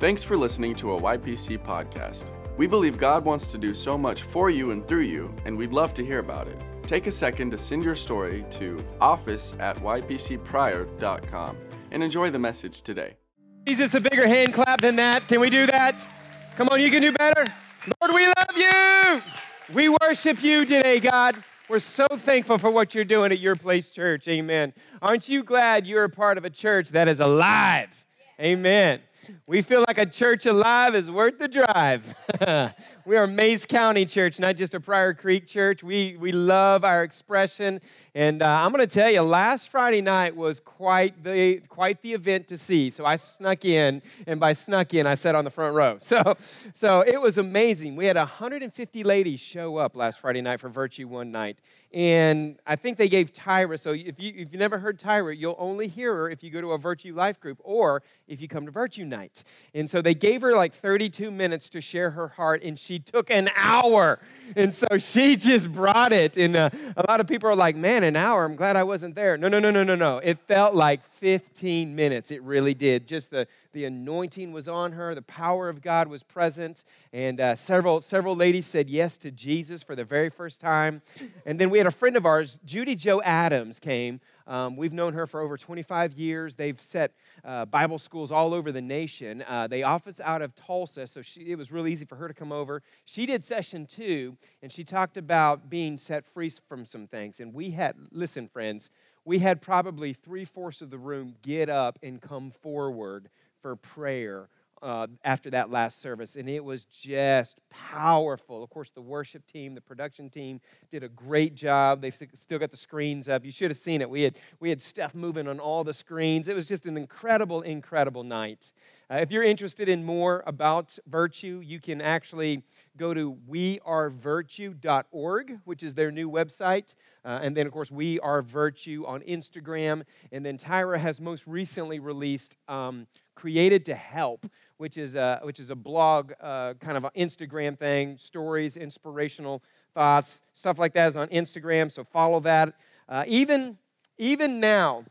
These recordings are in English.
Thanks for listening to a YPC podcast. We believe God wants to do so much for you and through you, and we'd love to hear about it. Take a second to send your story to office at ypcpryor.com and enjoy the message today. Jesus, a bigger hand clap than that. Can we do that? Come on, you can do better. Lord, we love you. We worship you today, God. We're so thankful for what you're doing at your place church. Amen. Aren't you glad you're a part of a church that is alive? Amen. We feel like a church alive is worth the drive. we are Mayes County Church, not just a Pryor Creek church. We, we love our expression. And uh, I'm going to tell you, last Friday night was quite the, quite the event to see. So I snuck in, and by snuck in, I sat on the front row. So, so it was amazing. We had 150 ladies show up last Friday night for Virtue One Night. And I think they gave Tyra, so if, you, if you've never heard Tyra, you'll only hear her if you go to a Virtue Life group or if you come to Virtue Night. And so they gave her like 32 minutes to share her heart, and she took an hour. And so she just brought it. And uh, a lot of people are like, man, an hour, I'm glad I wasn't there. No, no, no, no, no, no. It felt like 15 minutes. It really did. Just the, the anointing was on her, the power of God was present, and uh, several, several ladies said yes to Jesus for the very first time. And then we had a friend of ours, Judy Joe Adams, came. Um, we've known her for over 25 years. They've set uh, Bible schools all over the nation. Uh, they office out of Tulsa, so she, it was really easy for her to come over. She did session two, and she talked about being set free from some things. And we had, listen, friends, we had probably three fourths of the room get up and come forward for prayer uh, after that last service, and it was just powerful. Of course, the worship team, the production team did a great job. They've still got the screens up. You should have seen it. We had, we had stuff moving on all the screens. It was just an incredible, incredible night. Uh, if you're interested in more about virtue, you can actually go to wearevirtue.org, which is their new website. Uh, and then, of course, We Are Virtue on Instagram. And then Tyra has most recently released um, Created to Help, which is a, which is a blog, uh, kind of an Instagram thing, stories, inspirational thoughts, stuff like that is on Instagram, so follow that. Uh, even, even now,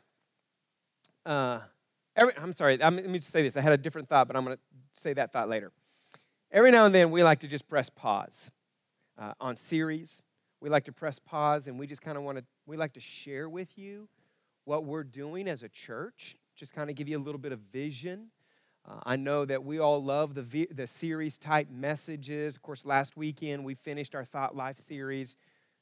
uh, every, I'm sorry, I'm, let me just say this. I had a different thought, but I'm going to say that thought later. Every now and then, we like to just press pause uh, on series. We like to press pause, and we just kind of want to, we like to share with you what we're doing as a church just kind of give you a little bit of vision. Uh, I know that we all love the, the series type messages. Of course, last weekend we finished our Thought Life series.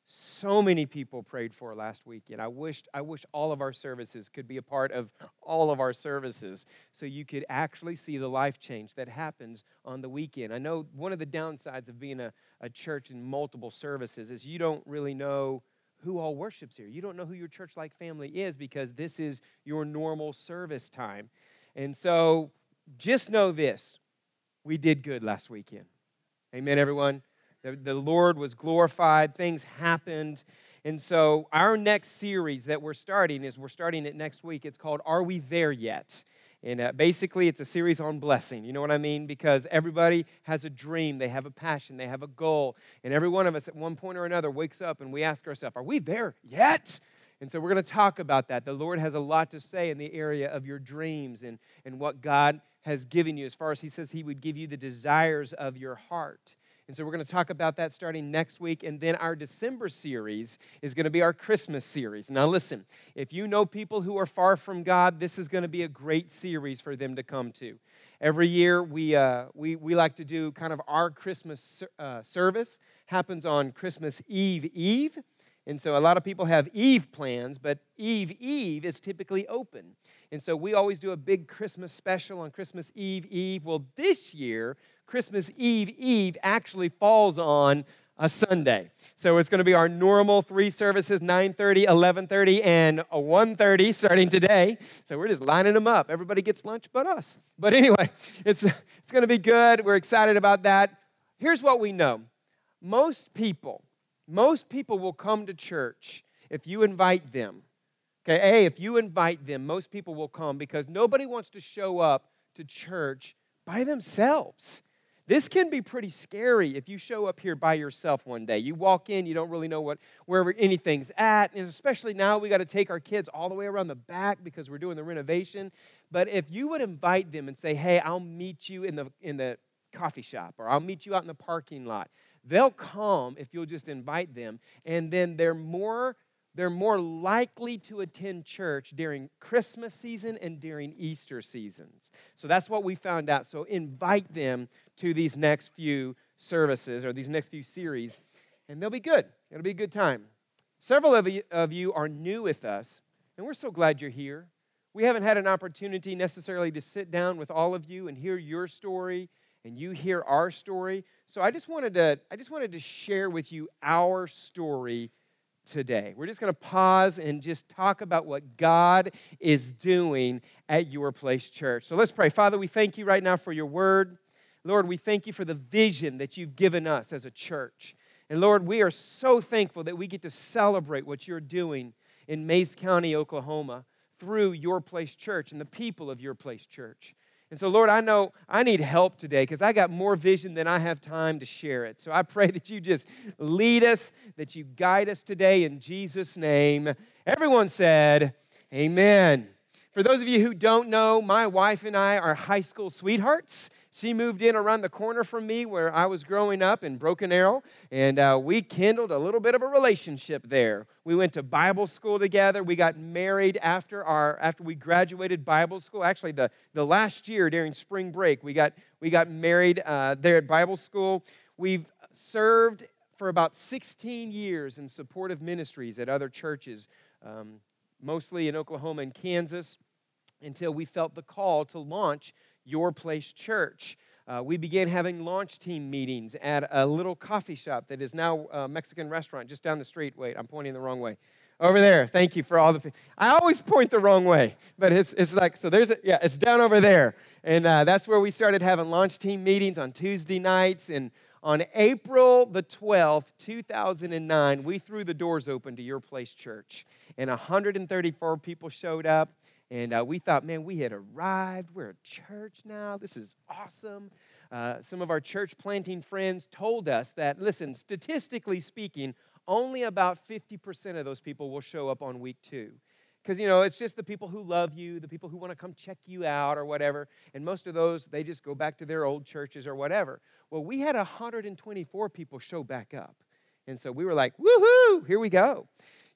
So many people prayed for last weekend. I wished I wish all of our services could be a part of all of our services so you could actually see the life change that happens on the weekend. I know one of the downsides of being a, a church in multiple services is you don't really know who all worships here. You don't know who your church like family is because this is your normal service time. And so just know this we did good last weekend. Amen, everyone. The, the Lord was glorified, things happened. And so, our next series that we're starting is we're starting it next week. It's called Are We There Yet? And uh, basically, it's a series on blessing. You know what I mean? Because everybody has a dream, they have a passion, they have a goal. And every one of us at one point or another wakes up and we ask ourselves, Are we there yet? And so we're going to talk about that. The Lord has a lot to say in the area of your dreams and, and what God has given you, as far as He says He would give you the desires of your heart. And so we're going to talk about that starting next week. And then our December series is going to be our Christmas series. Now, listen, if you know people who are far from God, this is going to be a great series for them to come to. Every year, we, uh, we, we like to do kind of our Christmas uh, service, happens on Christmas Eve Eve. And so a lot of people have Eve plans, but Eve Eve is typically open. And so we always do a big Christmas special on Christmas Eve Eve. Well, this year, Christmas Eve Eve actually falls on a Sunday. So it's going to be our normal three services 9:30, 11:30 and a 1:30 starting today. So we're just lining them up. Everybody gets lunch but us. But anyway, it's it's going to be good. We're excited about that. Here's what we know. Most people most people will come to church if you invite them. Okay, A, if you invite them, most people will come because nobody wants to show up to church by themselves. This can be pretty scary if you show up here by yourself one day. You walk in, you don't really know what wherever anything's at, and especially now we got to take our kids all the way around the back because we're doing the renovation. But if you would invite them and say, hey, I'll meet you in the, in the coffee shop or I'll meet you out in the parking lot, they'll come if you'll just invite them. And then they're more they're more likely to attend church during Christmas season and during Easter seasons. So that's what we found out. So invite them to these next few services or these next few series, and they'll be good. It'll be a good time. Several of you, of you are new with us, and we're so glad you're here. We haven't had an opportunity necessarily to sit down with all of you and hear your story and you hear our story. So I just wanted to I just wanted to share with you our story today. We're just going to pause and just talk about what God is doing at your place church. So let's pray. Father, we thank you right now for your word. Lord, we thank you for the vision that you've given us as a church. And Lord, we are so thankful that we get to celebrate what you're doing in Mayes County, Oklahoma, through your place church and the people of your place church. And so, Lord, I know I need help today because I got more vision than I have time to share it. So I pray that you just lead us, that you guide us today in Jesus' name. Everyone said, Amen. For those of you who don't know, my wife and I are high school sweethearts. She moved in around the corner from me where I was growing up in Broken Arrow, and uh, we kindled a little bit of a relationship there. We went to Bible school together. We got married after, our, after we graduated Bible school. Actually, the, the last year during spring break, we got, we got married uh, there at Bible school. We've served for about 16 years in supportive ministries at other churches, um, mostly in Oklahoma and Kansas until we felt the call to launch Your Place Church. Uh, we began having launch team meetings at a little coffee shop that is now a Mexican restaurant just down the street. Wait, I'm pointing the wrong way. Over there. Thank you for all the. I always point the wrong way, but it's, it's like, so there's a, yeah, it's down over there. And uh, that's where we started having launch team meetings on Tuesday nights. And on April the 12th, 2009, we threw the doors open to Your Place Church. And 134 people showed up. And uh, we thought, man, we had arrived. We're a church now. This is awesome. Uh, some of our church planting friends told us that, listen, statistically speaking, only about 50% of those people will show up on week two. Because, you know, it's just the people who love you, the people who want to come check you out or whatever. And most of those, they just go back to their old churches or whatever. Well, we had 124 people show back up. And so we were like, woohoo, here we go.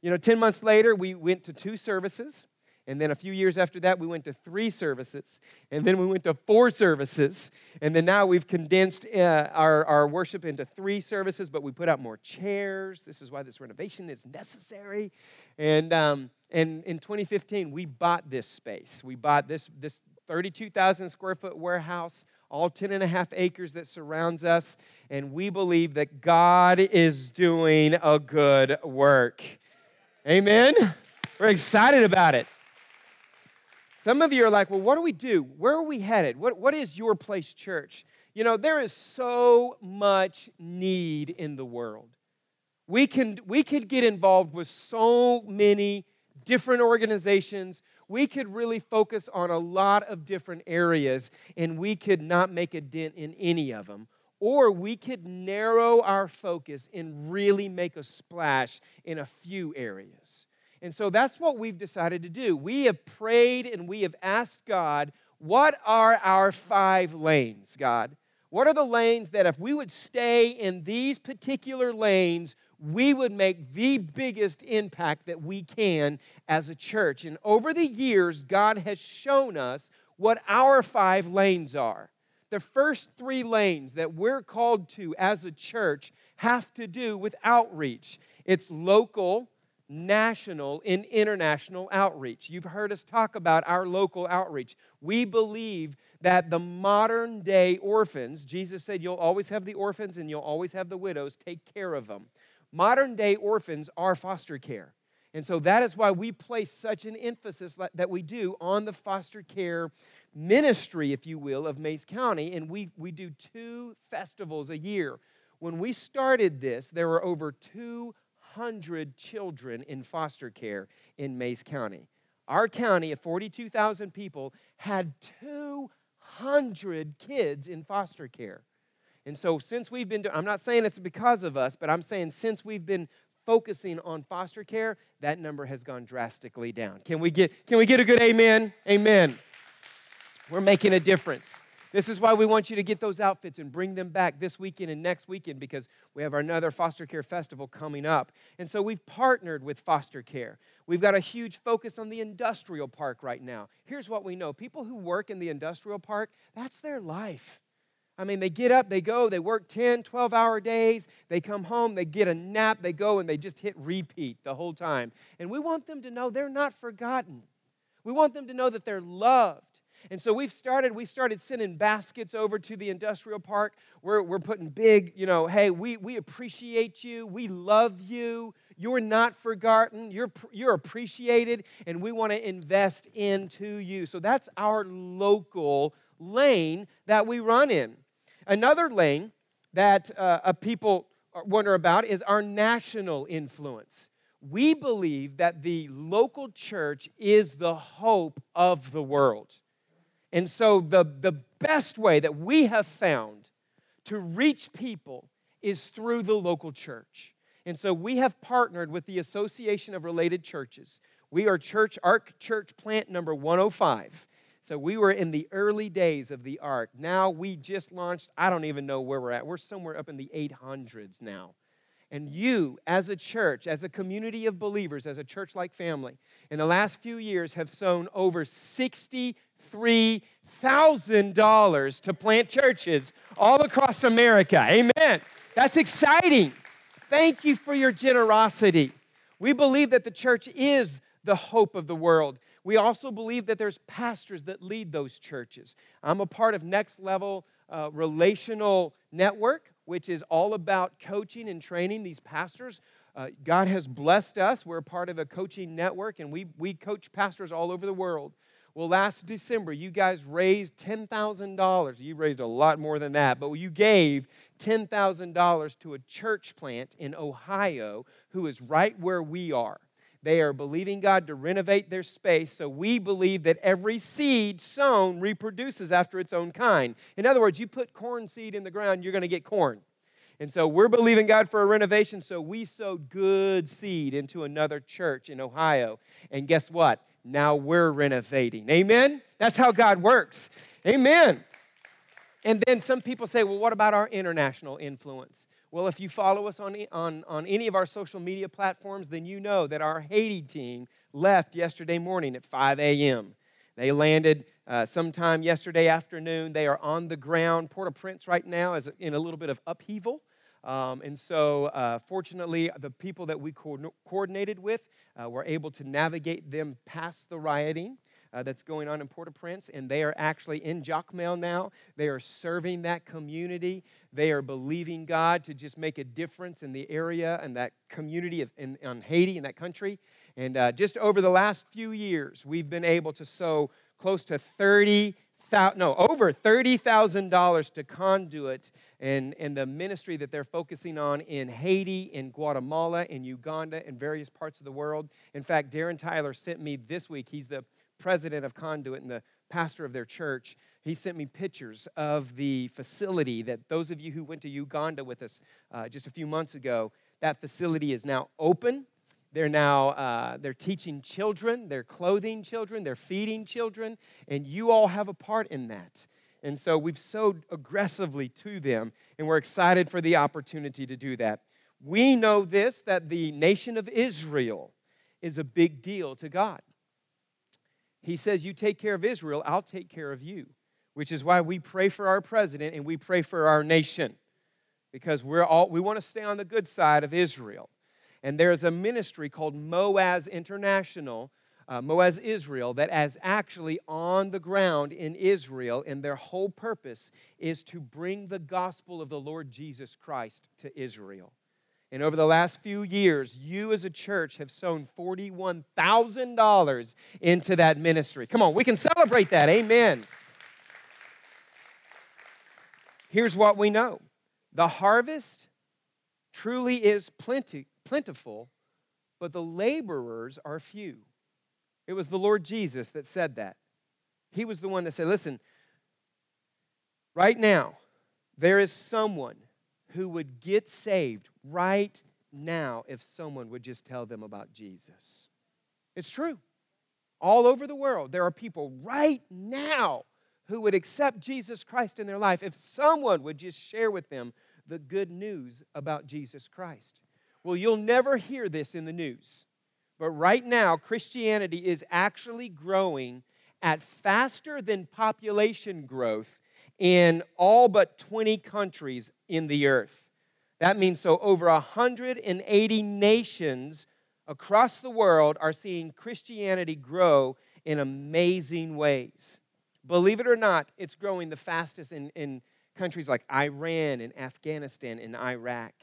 You know, 10 months later, we went to two services. And then a few years after that, we went to three services. And then we went to four services. And then now we've condensed uh, our, our worship into three services, but we put out more chairs. This is why this renovation is necessary. And, um, and in 2015, we bought this space. We bought this, this 32,000 square foot warehouse, all 10 and a half acres that surrounds us. And we believe that God is doing a good work. Amen? We're excited about it. Some of you are like, well, what do we do? Where are we headed? What, what is your place church? You know, there is so much need in the world. We can, we could get involved with so many different organizations. We could really focus on a lot of different areas, and we could not make a dent in any of them. Or we could narrow our focus and really make a splash in a few areas. And so that's what we've decided to do. We have prayed and we have asked God, what are our five lanes, God? What are the lanes that if we would stay in these particular lanes, we would make the biggest impact that we can as a church? And over the years, God has shown us what our five lanes are. The first three lanes that we're called to as a church have to do with outreach. It's local, national and international outreach. You've heard us talk about our local outreach. We believe that the modern day orphans, Jesus said, You'll always have the orphans and you'll always have the widows, take care of them. Modern day orphans are foster care. And so that is why we place such an emphasis that we do on the foster care ministry, if you will, of Mayes County. And we, we do two festivals a year. When we started this, there were over 200 100 children in foster care in Mayes County. Our county of 42,000 people had 200 kids in foster care. And so, since we've been, I'm not saying it's because of us, but I'm saying since we've been focusing on foster care, that number has gone drastically down. Can we get, can we get a good amen? Amen. We're making a difference. This is why we want you to get those outfits and bring them back this weekend and next weekend because we have another foster care festival coming up. And so we've partnered with foster care. We've got a huge focus on the industrial park right now. Here's what we know people who work in the industrial park, that's their life. I mean, they get up, they go, they work 10, 12 hour days, they come home, they get a nap, they go, and they just hit repeat the whole time. And we want them to know they're not forgotten. We want them to know that they're loved. And so we've started, we started sending baskets over to the industrial park. We're, we're putting big, you know, hey, we, we appreciate you. We love you. You're not forgotten. You're, you're appreciated. And we want to invest into you. So that's our local lane that we run in. Another lane that uh, people wonder about is our national influence. We believe that the local church is the hope of the world. And so, the, the best way that we have found to reach people is through the local church. And so, we have partnered with the Association of Related Churches. We are church, ARC Church Plant number 105. So, we were in the early days of the ARC. Now, we just launched, I don't even know where we're at. We're somewhere up in the 800s now. And you, as a church, as a community of believers, as a church like family, in the last few years have sown over 60 $3,000 to plant churches all across America. Amen. That's exciting. Thank you for your generosity. We believe that the church is the hope of the world. We also believe that there's pastors that lead those churches. I'm a part of Next Level uh, Relational Network, which is all about coaching and training these pastors. Uh, God has blessed us. We're part of a coaching network, and we, we coach pastors all over the world. Well, last December, you guys raised $10,000. You raised a lot more than that, but you gave $10,000 to a church plant in Ohio who is right where we are. They are believing God to renovate their space, so we believe that every seed sown reproduces after its own kind. In other words, you put corn seed in the ground, you're going to get corn. And so we're believing God for a renovation, so we sowed good seed into another church in Ohio. And guess what? Now we're renovating. Amen? That's how God works. Amen. And then some people say, well, what about our international influence? Well, if you follow us on, on, on any of our social media platforms, then you know that our Haiti team left yesterday morning at 5 a.m. They landed uh, sometime yesterday afternoon. They are on the ground. Port au Prince right now is in a little bit of upheaval. Um, and so, uh, fortunately, the people that we co- coordinated with uh, were able to navigate them past the rioting. Uh, that's going on in Port-au-Prince, and they are actually in Jacmel now. They are serving that community. They are believing God to just make a difference in the area and that community of, in, in Haiti, in that country. And uh, just over the last few years, we've been able to sow close to 30 no, over $30,000 to Conduit and, and the ministry that they're focusing on in Haiti, in Guatemala, in Uganda, and various parts of the world. In fact, Darren Tyler sent me this week, he's the president of Conduit and the pastor of their church. He sent me pictures of the facility that those of you who went to Uganda with us uh, just a few months ago, that facility is now open they're now uh, they're teaching children, they're clothing children, they're feeding children, and you all have a part in that. And so we've sowed aggressively to them, and we're excited for the opportunity to do that. We know this that the nation of Israel is a big deal to God. He says, You take care of Israel, I'll take care of you, which is why we pray for our president and we pray for our nation, because we're all, we want to stay on the good side of Israel. And there's a ministry called Maoz International, uh, Maoz Israel, that is actually on the ground in Israel, and their whole purpose is to bring the gospel of the Lord Jesus Christ to Israel. And over the last few years, you as a church have sown $41,000 into that ministry. Come on, we can celebrate that. Amen. Here's what we know the harvest truly is plenty, plentiful, but the laborers are few. It was the Lord Jesus that said that. He was the one that said, Listen, right now, there is someone who would get saved right now if someone would just tell them about Jesus. It's true. All over the world, there are people right now who would accept Jesus Christ in their life if someone would just share with them the good news about Jesus Christ. Well, you'll never hear this in the news. But right now, Christianity is actually growing at faster than population growth in all but 20 countries in the earth. That means so over 180 nations across the world are seeing Christianity grow in amazing ways. Believe it or not, it's growing the fastest in, in countries like Iran and Afghanistan and Iraq.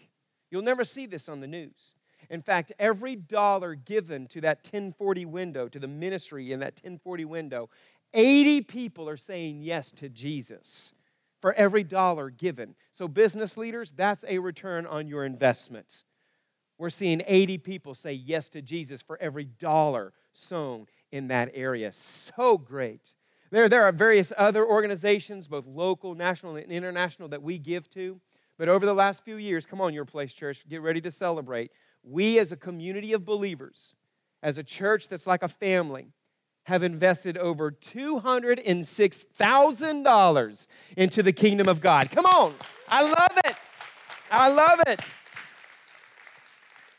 You'll never see this on the news. In fact, every dollar given to that 1040 window, to the ministry in that 1040 window, 80 people are saying yes to Jesus for every dollar given. So, business leaders, that's a return on your investments. We're seeing 80 people say yes to Jesus for every dollar sown in that area. So great. There, there are various other organizations, both local, national, and international, that we give to. But over the last few years, come on, your place, church, get ready to celebrate. We, as a community of believers, as a church that's like a family, have invested over $206,000 into the kingdom of God. Come on, I love it. I love it.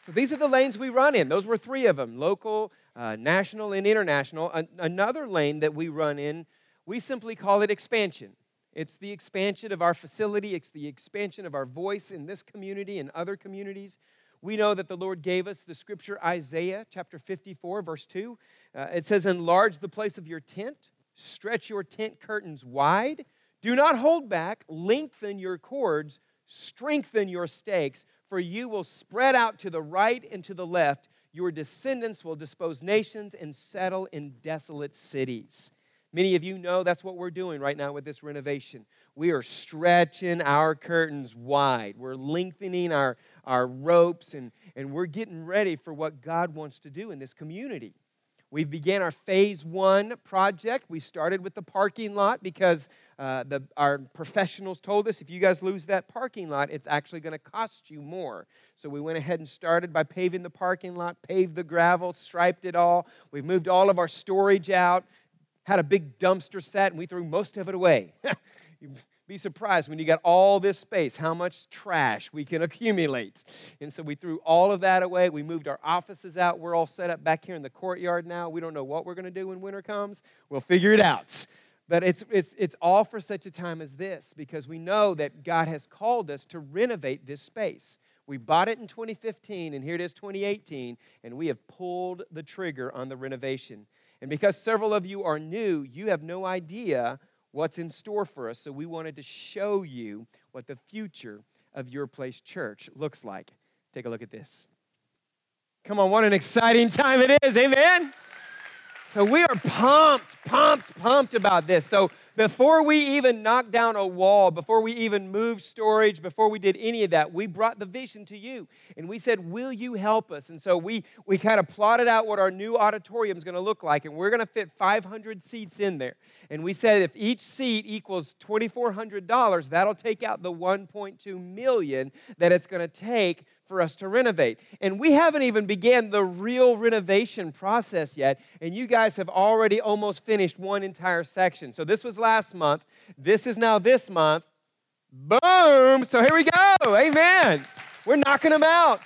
So these are the lanes we run in. Those were three of them local, uh, national, and international. An- another lane that we run in, we simply call it expansion. It's the expansion of our facility, it's the expansion of our voice in this community and other communities. We know that the Lord gave us the scripture Isaiah chapter 54, verse 2. Uh, it says, Enlarge the place of your tent, stretch your tent curtains wide, do not hold back, lengthen your cords, strengthen your stakes for you will spread out to the right and to the left. Your descendants will dispose nations and settle in desolate cities. Many of you know that's what we're doing right now with this renovation. We are stretching our curtains wide. We're lengthening our, our ropes and, and we're getting ready for what God wants to do in this community. We began our phase one project. We started with the parking lot because uh, the, our professionals told us if you guys lose that parking lot, it's actually going to cost you more. So we went ahead and started by paving the parking lot, paved the gravel, striped it all. We've moved all of our storage out, had a big dumpster set, and we threw most of it away. You'd be surprised when you got all this space how much trash we can accumulate. And so we threw all of that away. We moved our offices out. We're all set up back here in the courtyard now. We don't know what we're going to do when winter comes. We'll figure it out. But it's, it's, it's all for such a time as this because we know that God has called us to renovate this space. We bought it in 2015, and here it is 2018, and we have pulled the trigger on the renovation. And because several of you are new, you have no idea what's in store for us. So we wanted to show you what the future of your place church looks like. Take a look at this. Come on, what an exciting time it is. Amen. So we are pumped, pumped, pumped about this. So before we even knocked down a wall, before we even moved storage, before we did any of that, we brought the vision to you. And we said, Will you help us? And so we, we kind of plotted out what our new auditorium is going to look like. And we're going to fit 500 seats in there. And we said, if each seat equals $2,400, that'll take out the 1.2 million that it's going to take for us to renovate. And we haven't even began the real renovation process yet, and you guys have already almost finished one entire section. So this was last month. This is now this month. Boom! So here we go. Amen. We're knocking them out.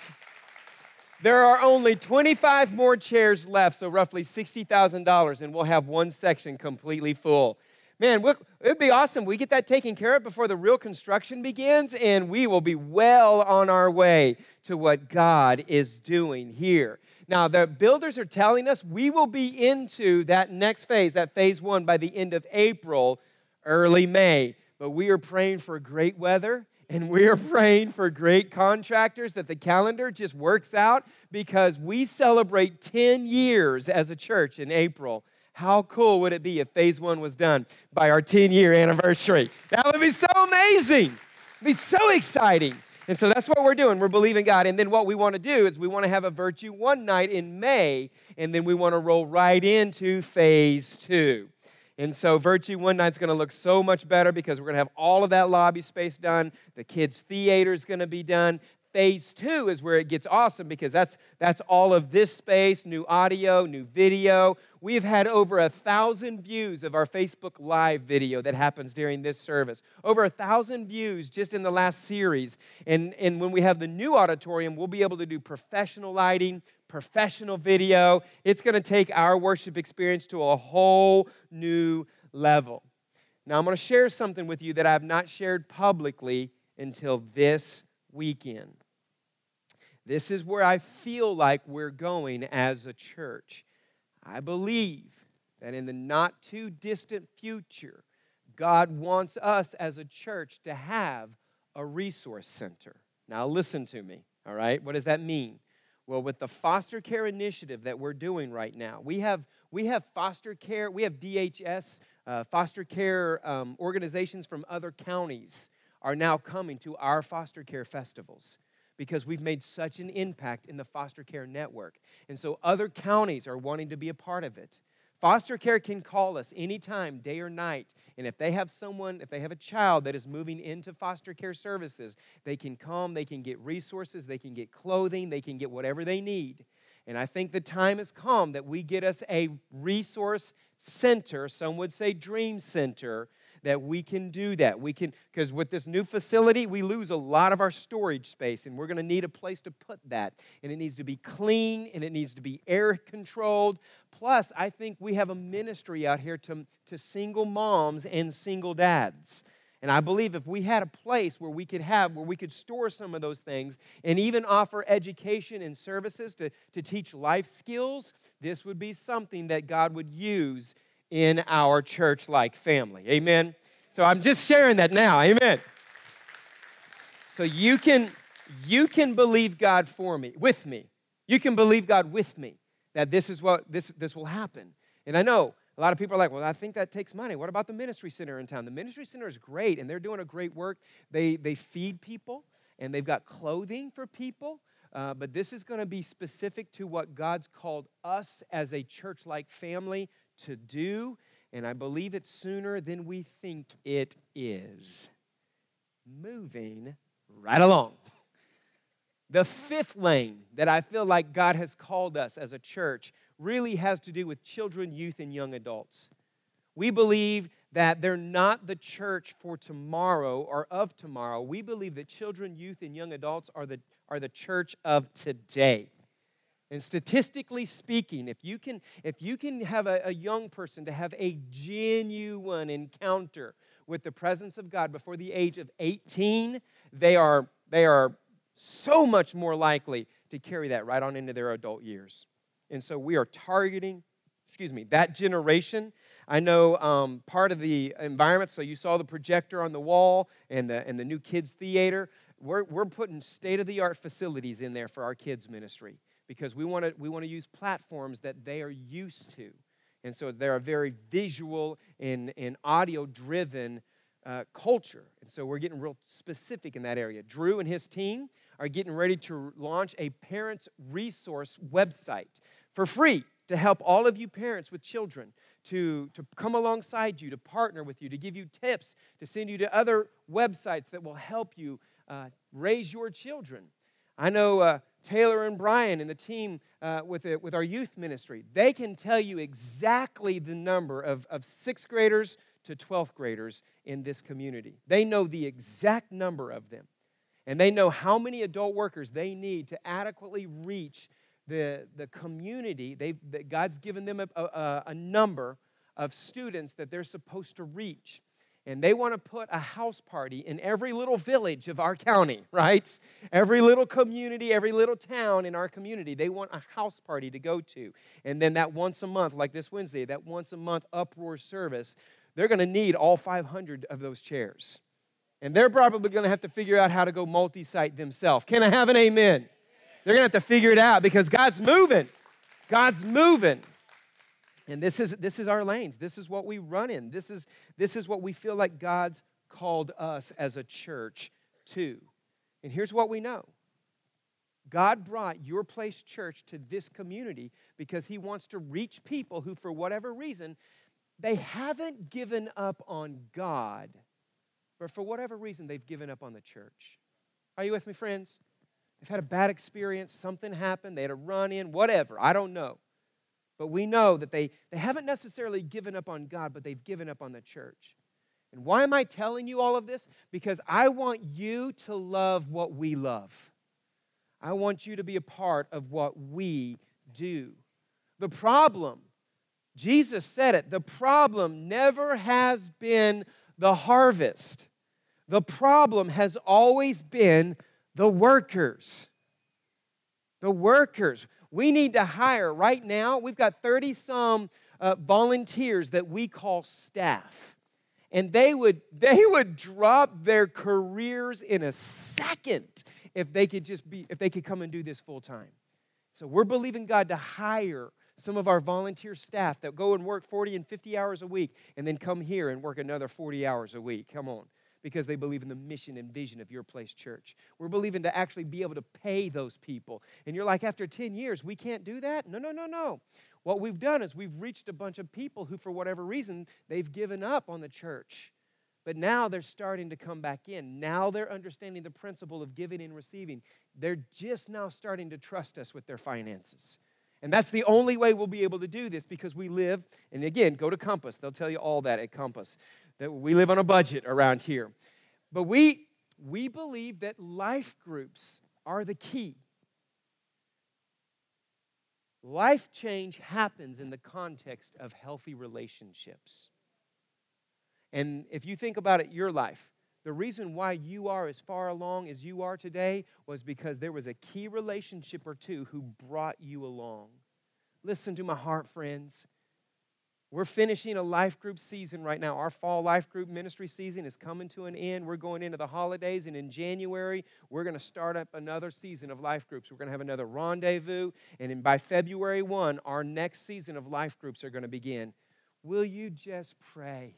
There are only 25 more chairs left, so roughly $60,000, and we'll have one section completely full. Man, it'd be awesome. We get that taken care of before the real construction begins, and we will be well on our way to what God is doing here. Now, the builders are telling us we will be into that next phase, that phase one, by the end of April, early May. But we are praying for great weather and we are praying for great contractors that the calendar just works out because we celebrate 10 years as a church in April. How cool would it be if phase one was done by our 10 year anniversary? That would be so amazing. It'd be so exciting. And so that's what we're doing. We're believing God. And then what we want to do is we want to have a virtue one night in May, and then we want to roll right into phase two. And so Virtue One Night's going to look so much better because we're going to have all of that lobby space done. The kids' theater is going to be done. Phase two is where it gets awesome because that's, that's all of this space, new audio, new video. We've had over a thousand views of our Facebook Live video that happens during this service. Over a thousand views just in the last series. And, and when we have the new auditorium, we'll be able to do professional lighting, professional video. It's going to take our worship experience to a whole new level. Now, I'm going to share something with you that I have not shared publicly until this weekend. This is where I feel like we're going as a church. I believe that in the not too distant future, God wants us as a church to have a resource center. Now, listen to me, all right? What does that mean? Well, with the foster care initiative that we're doing right now, we have, we have foster care, we have DHS, uh, foster care um, organizations from other counties are now coming to our foster care festivals because we've made such an impact in the foster care network. And so other counties are wanting to be a part of it. Foster care can call us anytime, day or night. And if they have someone, if they have a child that is moving into foster care services, they can come, they can get resources, they can get clothing, they can get whatever they need. And I think the time has come that we get us a resource center, some would say dream center, that we can do that. We can, because with this new facility, we lose a lot of our storage space, and we're going to need a place to put that. And it needs to be clean and it needs to be air controlled. Plus, I think we have a ministry out here to, to single moms and single dads. And I believe if we had a place where we could have, where we could store some of those things and even offer education and services to, to teach life skills, this would be something that God would use in our church like family. Amen. So I'm just sharing that now. Amen. So you can you can believe God for me, with me. You can believe God with me that this is what this this will happen. And I know a lot of people are like, well, I think that takes money. What about the ministry center in town? The ministry center is great and they're doing a great work. They they feed people and they've got clothing for people. Uh, but this is going to be specific to what God's called us as a church like family to do, and I believe it's sooner than we think it is. Moving right along. The fifth lane that I feel like God has called us as a church really has to do with children, youth, and young adults. We believe that they're not the church for tomorrow or of tomorrow. We believe that children, youth, and young adults are the, are the church of today. And statistically speaking, if you can, if you can have a, a, young person to have a genuine encounter with the presence of God before the age of 18, they are, they are so much more likely to carry that right on into their adult years. And so we are targeting, excuse me, that generation. I know um, part of the environment, so you saw the projector on the wall and the, and the new kids' theater. We're, we're putting state of the art facilities in there for our kids' ministry because we want to we want to use platforms that they are used to. And so they're a very visual and, and audio driven uh, culture. And so we're getting real specific in that area. Drew and his team are getting ready to launch a parents resource website for free to help all of you parents with children to, to come alongside you to partner with you to give you tips to send you to other websites that will help you uh, raise your children. I know uh, Taylor and Brian and the team uh, with, it, with our youth ministry, they can tell you exactly the number of, of sixth graders to 12th graders in this community. They know the exact number of them. And they know how many adult workers they need to adequately reach the, the community. They've, that God's given them a, a, a number of students that they're supposed to reach and they want to put a house party in every little village of our county, right? Every little community, every little town in our community, they want a house party to go to. And then that once a month, like this Wednesday, that once a month uproar service, they're going to need all 500 of those chairs. And they're probably going to have to figure out how to go multi site themselves. Can I have an amen? They're going to have to figure it out because God's moving. God's moving. And this is, this is our lanes. This is what we run in. This is, this is what we feel like God's called us as a church to. And here's what we know God brought your place church to this community because He wants to reach people who, for whatever reason, they haven't given up on God, but for whatever reason, they've given up on the church. Are you with me, friends? They've had a bad experience, something happened, they had a run in, whatever. I don't know. But we know that they, they haven't necessarily given up on God, but they've given up on the church. And why am I telling you all of this? Because I want you to love what we love. I want you to be a part of what we do. The problem, Jesus said it, the problem never has been the harvest. The problem has always been the workers. The workers. We need to hire right now, we've got 30 some uh, volunteers that we call staff. And they would, they would drop their careers in a second if they could just be, if they could come and do this full time. So we're believing God to hire some of our volunteer staff that go and work 40 and 50 hours a week and then come here and work another 40 hours a week. Come on. Because they believe in the mission and vision of your place church. We're believing to actually be able to pay those people. And you're like, after 10 years, we can't do that? No, no, no, no. What we've done is we've reached a bunch of people who, for whatever reason, they've given up on the church. But now they're starting to come back in. Now they're understanding the principle of giving and receiving. They're just now starting to trust us with their finances. And that's the only way we'll be able to do this because we live, and again, go to Compass. They'll tell you all that at Compass, that we live on a budget around here. But we, we believe that life groups are the key. Life change happens in the context of healthy relationships. And if you think about it, your life, the reason why you are as far along as you are today was because there was a key relationship or two who brought you along. Listen to my heart, friends. We're finishing a life group season right now. Our fall life group ministry season is coming to an end. We're going into the holidays, and in January, we're going to start up another season of life groups. We're going to have another rendezvous, and in, by February 1, our next season of life groups are going to begin. Will you just pray?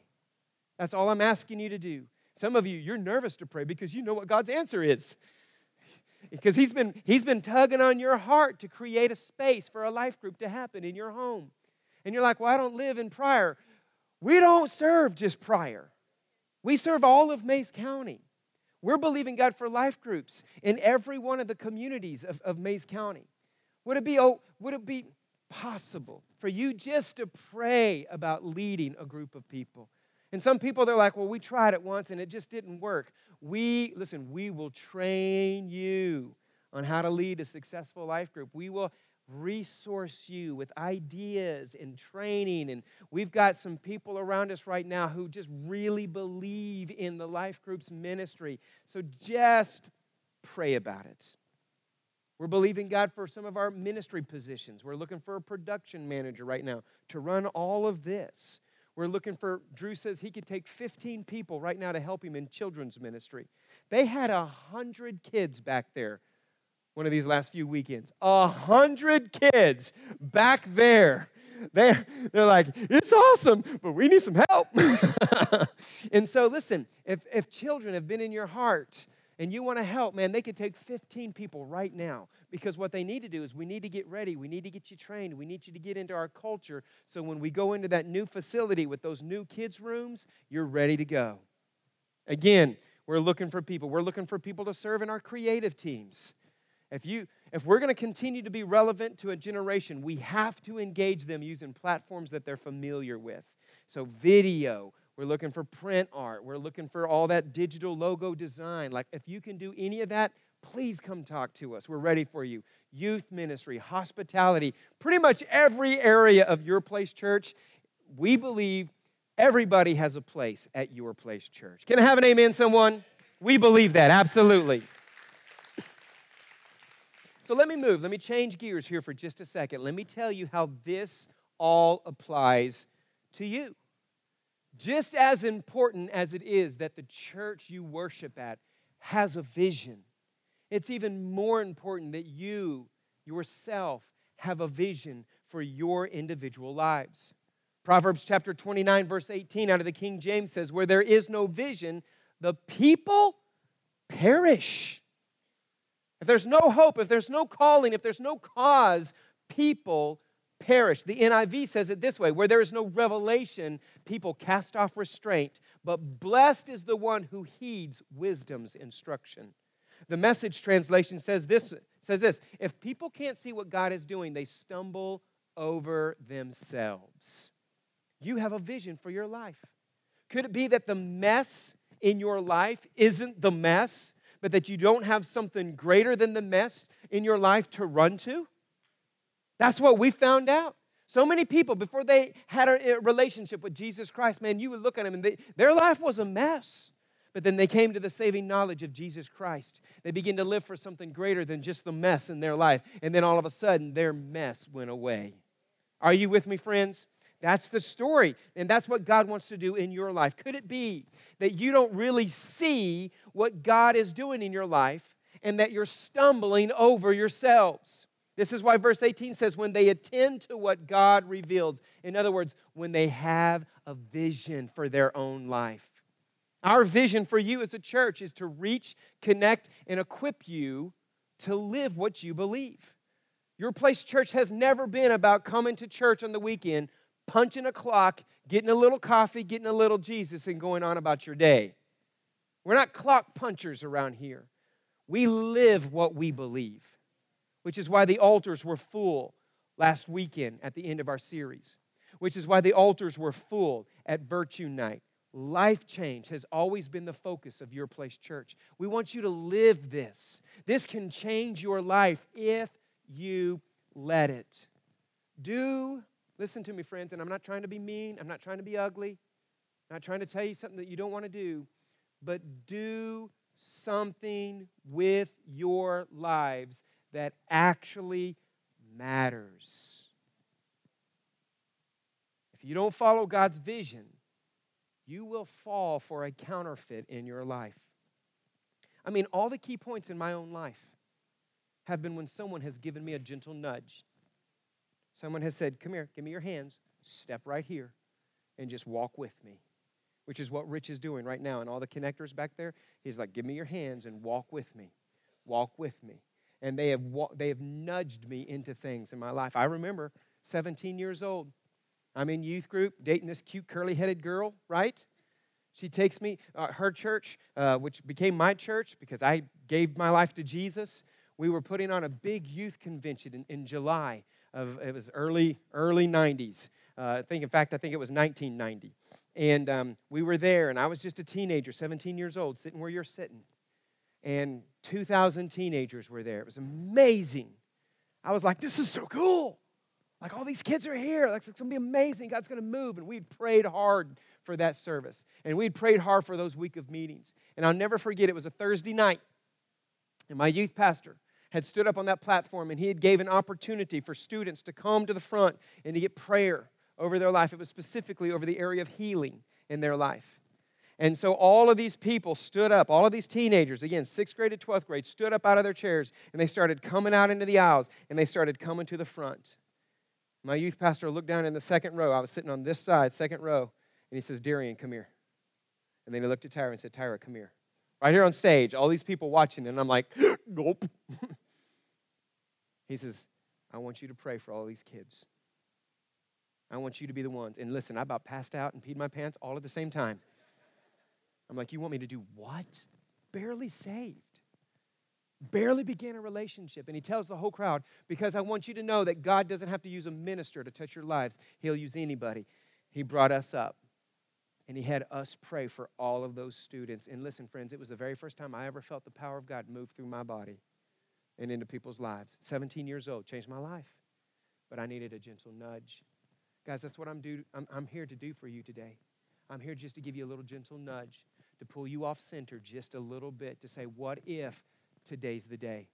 That's all I'm asking you to do. Some of you, you're nervous to pray because you know what God's answer is. Because he's been, he's been tugging on your heart to create a space for a life group to happen in your home. And you're like, well, I don't live in Pryor. We don't serve just Pryor, we serve all of Mayes County. We're believing God for life groups in every one of the communities of, of Mayes County. Would it, be, oh, would it be possible for you just to pray about leading a group of people? And some people, they're like, well, we tried it once and it just didn't work. We, listen, we will train you on how to lead a successful life group. We will resource you with ideas and training. And we've got some people around us right now who just really believe in the life group's ministry. So just pray about it. We're believing God for some of our ministry positions. We're looking for a production manager right now to run all of this. We're looking for, Drew says he could take 15 people right now to help him in children's ministry. They had a 100 kids back there one of these last few weekends. A 100 kids back there. They're, they're like, it's awesome, but we need some help. and so, listen, if, if children have been in your heart and you want to help, man, they could take 15 people right now because what they need to do is we need to get ready. We need to get you trained. We need you to get into our culture so when we go into that new facility with those new kids' rooms, you're ready to go. Again, we're looking for people. We're looking for people to serve in our creative teams. If, you, if we're going to continue to be relevant to a generation, we have to engage them using platforms that they're familiar with. So, video, we're looking for print art, we're looking for all that digital logo design. Like, if you can do any of that, please come talk to us. We're ready for you. Youth ministry, hospitality, pretty much every area of your place church, we believe everybody has a place at your place church. Can I have an amen, someone? We believe that, absolutely. So let me move. Let me change gears here for just a second. Let me tell you how this all applies to you. Just as important as it is that the church you worship at has a vision it's even more important that you yourself have a vision for your individual lives. Proverbs chapter 29, verse 18 out of the King James says, Where there is no vision, the people perish. If there's no hope, if there's no calling, if there's no cause, people perish. The NIV says it this way where there is no revelation, people cast off restraint, but blessed is the one who heeds wisdom's instruction. The message translation says this says this if people can't see what God is doing, they stumble over themselves. You have a vision for your life. Could it be that the mess in your life isn't the mess, but that you don't have something greater than the mess in your life to run to? That's what we found out. So many people, before they had a relationship with Jesus Christ, man, you would look at them and they, their life was a mess. But then they came to the saving knowledge of Jesus Christ. They began to live for something greater than just the mess in their life. And then all of a sudden, their mess went away. Are you with me, friends? That's the story. And that's what God wants to do in your life. Could it be that you don't really see what God is doing in your life and that you're stumbling over yourselves? This is why verse 18 says, when they attend to what God reveals. In other words, when they have a vision for their own life. Our vision for you as a church is to reach, connect, and equip you to live what you believe. Your place church has never been about coming to church on the weekend, punching a clock, getting a little coffee, getting a little Jesus, and going on about your day. We're not clock punchers around here. We live what we believe, which is why the altars were full last weekend at the end of our series, which is why the altars were full at Virtue Night Life change has always been the focus of your place church. We want you to live this. This can change your life if you let it. Do, listen to me, friends, and I'm not trying to be mean, I'm not trying to be ugly, I'm not trying to tell you something that you don't want to do, but do something with your lives that actually matters. If you don't follow God's vision, you will fall for a counterfeit in your life. I mean, all the key points in my own life have been when someone has given me a gentle nudge. Someone has said, Come here, give me your hands, step right here, and just walk with me, which is what Rich is doing right now. And all the connectors back there, he's like, Give me your hands and walk with me. Walk with me. And they have, they have nudged me into things in my life. I remember 17 years old I'm in youth group dating this cute curly headed girl, right? She takes me, uh, her church, uh, which became my church because I gave my life to Jesus. We were putting on a big youth convention in, in July of, it was early, early 90s. Uh, I think, in fact, I think it was 1990. And um, we were there, and I was just a teenager, 17 years old, sitting where you're sitting. And 2,000 teenagers were there. It was amazing. I was like, this is so cool. Like, all these kids are here. Like, it's to be amazing. God's to move. And we'd prayed hard for that service. And we'd prayed hard for those week of meetings. And I'll never forget, it was a Thursday night. And my youth pastor had stood up on that platform and he had gave an opportunity for students to come to the front and to get prayer over their life. It was specifically over the area of healing in their life. And so all of these people stood up, all of these teenagers, again, sixth grade to 12th grade, stood up out of their chairs and they started coming out into the aisles and they started coming to the front. My youth pastor looked down in the second row. I was sitting on this side, second row, and he says, Darian, come here. And then he looked at Tyra and said, Tyra, come here. Right here on stage, all these people watching, and I'm like, nope. he says, I want you to pray for all these kids. I want you to be the ones. And listen, I about passed out and peed my pants all at the same time. I'm like, you want me to do what? Barely saved barely began a relationship. And he tells the whole crowd, because I want you to know that God doesn't have to use a minister to touch your lives, He'll use anybody. He brought us up and He had us pray for all of those students. And listen, friends, it was the very first time I ever felt the power of God move through my body and into people's lives. 17 years old, changed my life. But I needed a gentle nudge. Guys, that's what I'm, do, I'm, I'm here to do for you today. I'm here just to give you a little gentle nudge, to pull you off center just a little bit, to say, what if today's the day?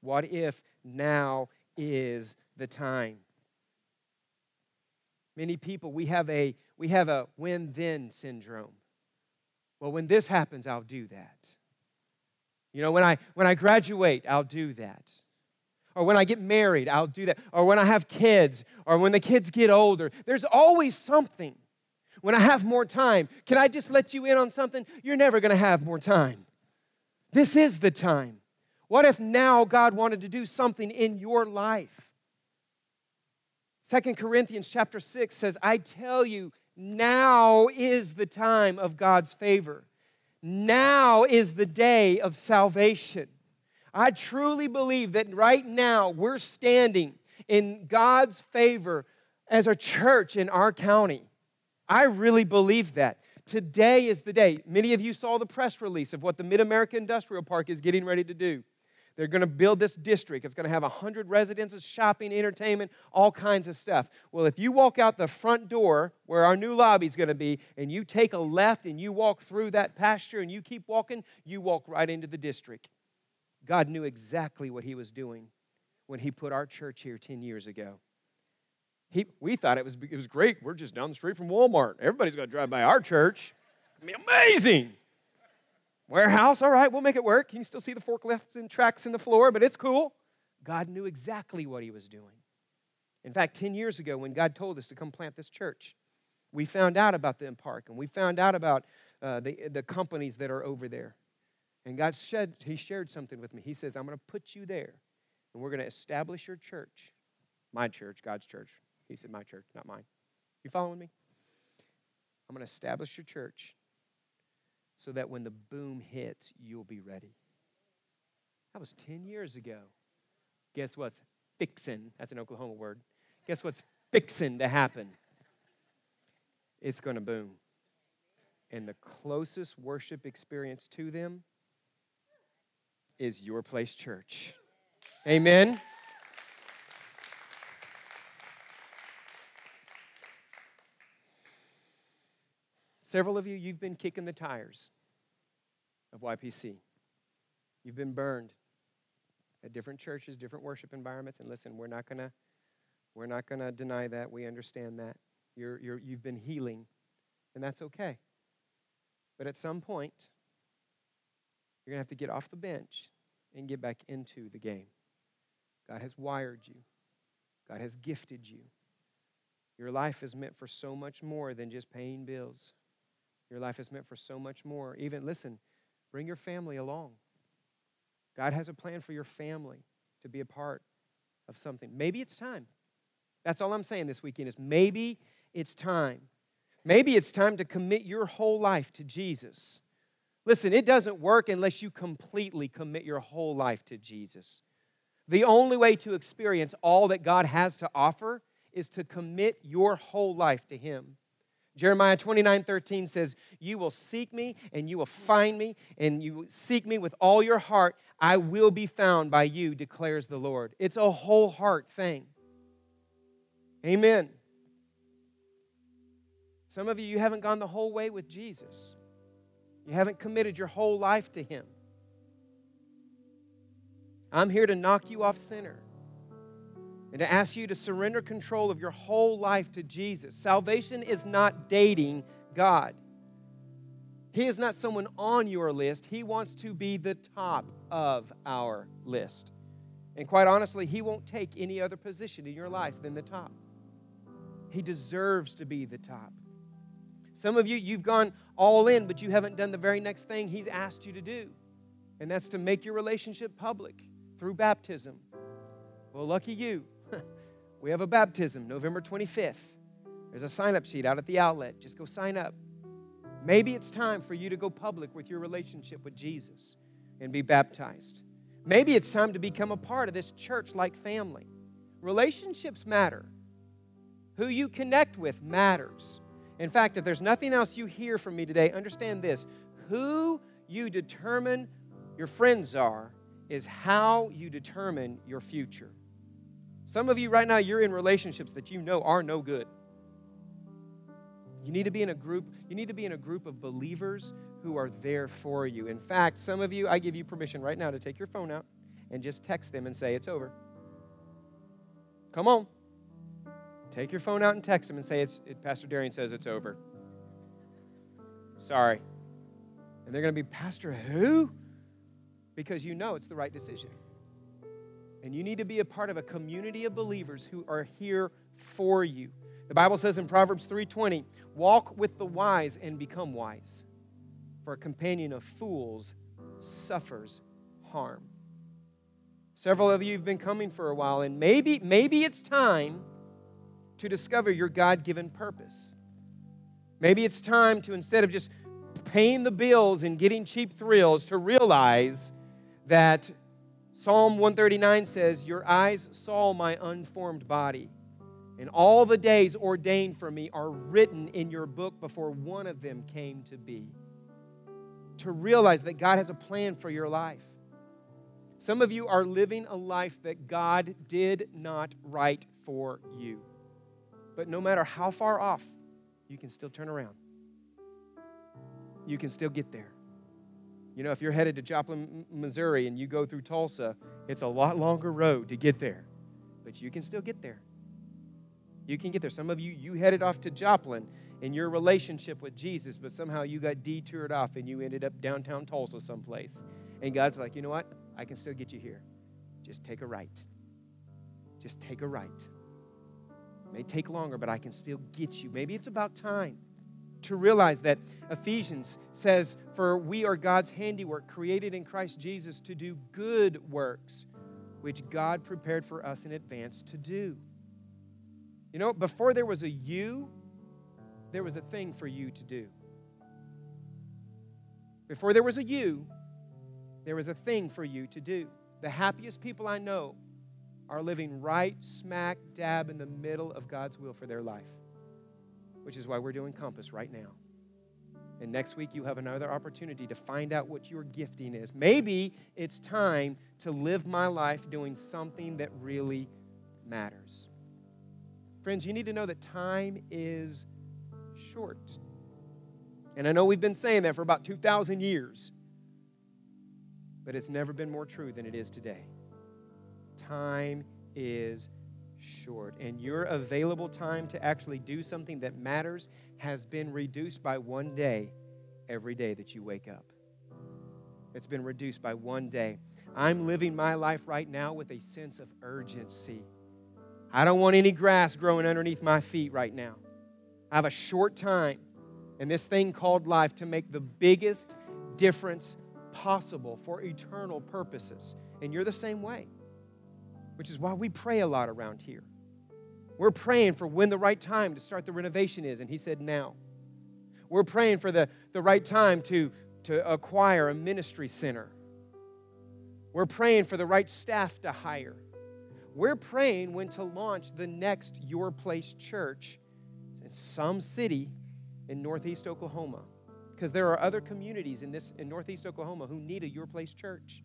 What if now is the time? Many people, we have a, we have a when then syndrome. Well, when this happens, I'll do that. You know, when I, when I graduate, I'll do that. Or when I get married, I'll do that. Or when I have kids, or when the kids get older. There's always something. When I have more time, can I just let you in on something? You're never going to have more time. This is the time. What if now God wanted to do something in your life? Second Corinthians chapter 6 says, I tell you, now is the time of God's favor. Now is the day of salvation. I truly believe that right now we're standing in God's favor as a church in our county. I really believe that. Today is the day. Many of you saw the press release of what the Mid America Industrial Park is getting ready to do. They're going to build this district. It's going to have 100 residences, shopping, entertainment, all kinds of stuff. Well, if you walk out the front door where our new lobby is going to be, and you take a left and you walk through that pasture and you keep walking, you walk right into the district. God knew exactly what He was doing when He put our church here 10 years ago. He, we thought it was, it was great. We're just down the street from Walmart. Everybody's going to drive by our church. It'll be amazing. Warehouse, all right, we'll make it work. You can still see the forklifts and tracks in the floor, but it's cool. God knew exactly what he was doing. In fact, 10 years ago, when God told us to come plant this church, we found out about the park and we found out about uh, the, the companies that are over there. And God said, He shared something with me. He says, I'm going to put you there and we're going to establish your church, my church, God's church. He said, My church, not mine. You following me? I'm going to establish your church so that when the boom hits, you'll be ready. That was 10 years ago. Guess what's fixin'? That's an Oklahoma word. Guess what's fixin' to happen? It's going to boom. And the closest worship experience to them is your place church. Amen. Several of you, you've been kicking the tires of YPC. You've been burned at different churches, different worship environments. And listen, we're not gonna we're not gonna deny that. We understand that. You're, you're, you've been healing, and that's okay. But at some point, you're gonna have to get off the bench and get back into the game. God has wired you. God has gifted you. Your life is meant for so much more than just paying bills. Your life is meant for so much more. Even, listen, bring your family along. God has a plan for your family to be a part of something. Maybe it's time. That's all I'm saying this weekend is maybe it's time. Maybe it's time to commit your whole life to Jesus. Listen, it doesn't work unless you completely commit your whole life to Jesus. The only way to experience all that God has to offer is to commit your whole life to Him. Jeremiah 29 13 says, You will seek me and you will find me, and you seek me with all your heart. I will be found by you, declares the Lord. It's a whole heart thing. Amen. Some of you, you haven't gone the whole way with Jesus, you haven't committed your whole life to Him. I'm here to knock you off center and to ask you to surrender control of your whole life to Jesus. Salvation is not dating God. He is not someone on your list. He wants to be the top of our list. And quite honestly, He won't take any other position in your life than the top. He deserves to be the top. Some of you, you've gone all in, but you haven't done the very next thing He's asked you to do, and that's to make your relationship public through baptism. Well, lucky you. We have a baptism November 25th. There's a sign up sheet out at the outlet. Just go sign up. Maybe it's time for you to go public with your relationship with Jesus and be baptized. Maybe it's time to become a part of this church like family. Relationships matter. Who you connect with matters. In fact, if there's nothing else you hear from me today, understand this who you determine your friends are is how you determine your future. Some of you right now, you're in relationships that you know are no good. You need to be in a group, you need to be in a group of believers who are there for you. In fact, some of you, I give you permission right now to take your phone out and just text them and say, It's over. Come on. Take your phone out and text them and say, it's, it, Pastor Darian says it's over. Sorry. And they're going to be, Pastor, who? Because you know it's the right decision. And you need to be a part of a community of believers who are here for you. The Bible says in Proverbs 3:20, "Walk with the wise and become wise, for a companion of fools suffers harm." Several of you have been coming for a while and maybe maybe it's time to discover your God-given purpose. Maybe it's time to instead of just paying the bills and getting cheap thrills to realize that Psalm 139 says, Your eyes saw my unformed body, and all the days ordained for me are written in your book before one of them came to be. To realize that God has a plan for your life. Some of you are living a life that God did not write for you. But no matter how far off, you can still turn around. You can still get there. You know, if you're headed to Joplin, Missouri, and you go through Tulsa, it's a lot longer road to get there. But you can still get there. You can get there. Some of you, you headed off to Joplin in your relationship with Jesus, but somehow you got detoured off and you ended up downtown Tulsa someplace. And God's like, you know what? I can still get you here. Just take a right. Just take a right. It may take longer, but I can still get you. Maybe it's about time to realize that Ephesians says, For we are God's handiwork, created in Christ Jesus to do good works, which God prepared for us in advance to do. You know, before there was a you, there was a thing for you to do. Before there was a you, there was a thing for you to do. The happiest people I know are living right smack dab in the middle of God's will for their life, which is why we're doing Compass right now. And next week, you have another opportunity to find out what your gifting is. Maybe it's time to live my life doing something that really matters. Friends, you need to know that time is short. And I know we've been saying that for about 2,000 years but it's never been more true than it is today. Time is short, and your available time to actually do something that matters has been reduced by one day every day that you wake up. It's been reduced by one day. I'm living my life right now with a sense of urgency. I don't want any grass growing underneath my feet right now. I have a short time in this thing called life to make the biggest difference possible for eternal purposes. And you're the same way, which is why we pray a lot around here. We're praying for when the right time to start the renovation is, and he said now. We're praying for the, the right time to, to acquire a ministry center. We're praying for the right staff to hire. We're praying when to launch the next Your Place church in some city in Northeast Oklahoma because there are other communities in this in Northeast Oklahoma who need a Your Place church.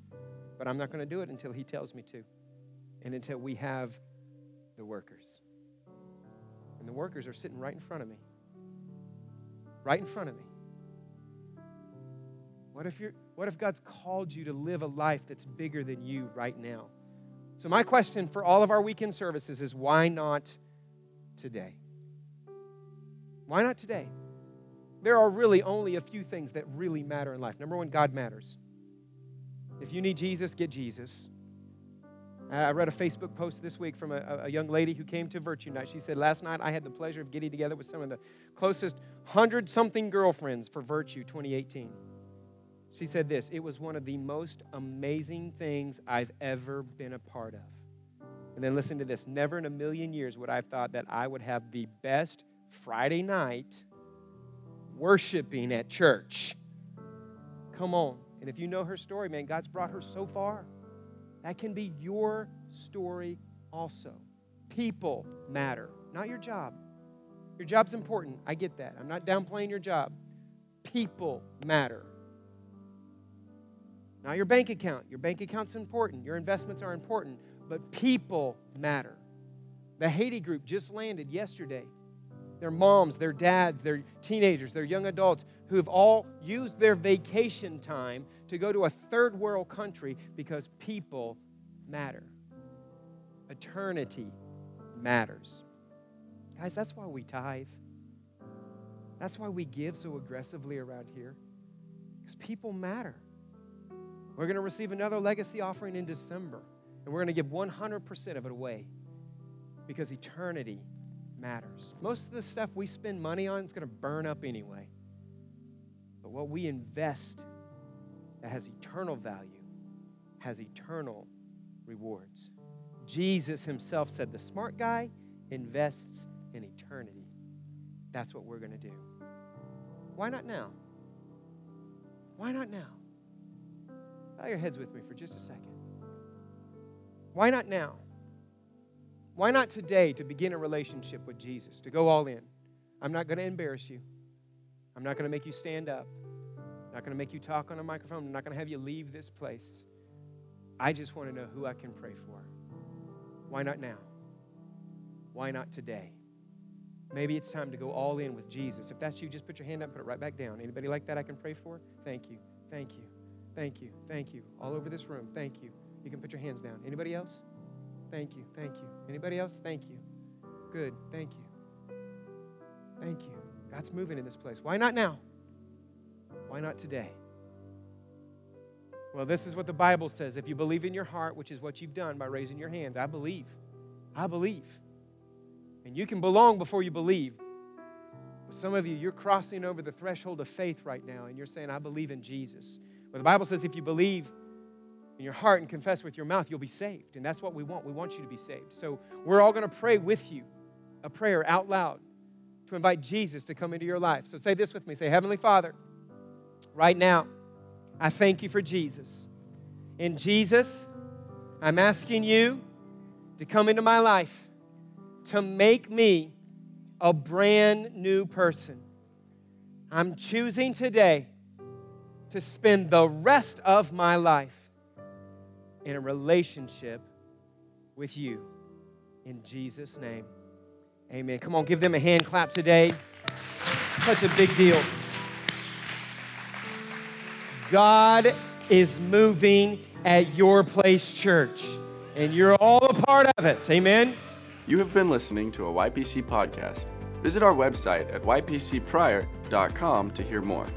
But I'm not going to do it until he tells me to. And until we have the workers. And the workers are sitting right in front of me. Right in front of me. What if you're what if God's called you to live a life that's bigger than you right now? So my question for all of our weekend services is why not today? Why not today? there are really only a few things that really matter in life. Number one, God matters. If you need Jesus, get Jesus. Uh, I read a Facebook post this week from a, a, young lady who came to Virtue Night. She said, Last night I had the pleasure of getting together with some of the closest hundred something girlfriends for Virtue 2018. She said this It was one of the most amazing things I've ever been a part of. And then listen to this Never in a million years would I have thought that I would have the best Friday night worshiping at church. Come on. And if you know her story, man, God's brought her so far. That can be your story also. People matter, not your job. Your job's important. I get that. I'm not downplaying your job. People matter. Not your bank account. Your bank account's important. Your investments are important. But people matter. The Haiti group just landed yesterday their moms, their dads, their teenagers, their young adults who have all used their vacation time to go to a third world country because people matter. Eternity matters. Guys, that's why we tithe. That's why we give so aggressively around here. Because people matter. We're going to receive another legacy offering in December, and we're going to give 100% of it away because eternity matters. Most of the stuff we spend money on is going to burn up anyway. But what we invest that has eternal value has eternal rewards. Jesus himself said the smart guy invests in eternity. That's what we're going to do. Why not now? Why not now? Bow your heads with me for just a second. Why not now? Why not today to begin a relationship with Jesus, to go all in? I'm not going to embarrass you. I'm not going to make you stand up. I'm not going to make you talk on a microphone. I'm not going to have you leave this place. I just want to know who I can pray for. Why not now? Why not today? Maybe it's time to go all in with Jesus. If that's you, just put your hand up, put it right back down. Anybody like that I can pray for? Thank you. Thank you. Thank you. Thank you. All over this room. Thank you. You can put your hands down. Anybody else? Thank you. Thank you. Anybody else? Thank you. Good. Thank you. Thank you. God's moving in this place. Why not now? Why not today? Well, this is what the Bible says. If you believe in your heart, which is what you've done by raising your hands, I believe. I believe. And you can belong before you believe. But some of you, you're crossing over the threshold of faith right now, and you're saying, I believe in Jesus. Well, the Bible says if you believe in your heart and confess with your mouth, you'll be saved. And that's what we want. We want you to be saved. So we're all going to pray with you a prayer out loud to invite Jesus to come into your life. So say this with me say, Heavenly Father, right now, I thank you for Jesus. In Jesus, I'm asking you to come into my life to make me a brand new person. I'm choosing today to spend the rest of my life in a relationship with you. In Jesus' name, amen. Come on, give them a hand clap today. Such a big deal. God is moving at your place, church, and you're all a part of it. Amen. You have been listening to a YPC podcast. Visit our website at ypcpryor.com to hear more.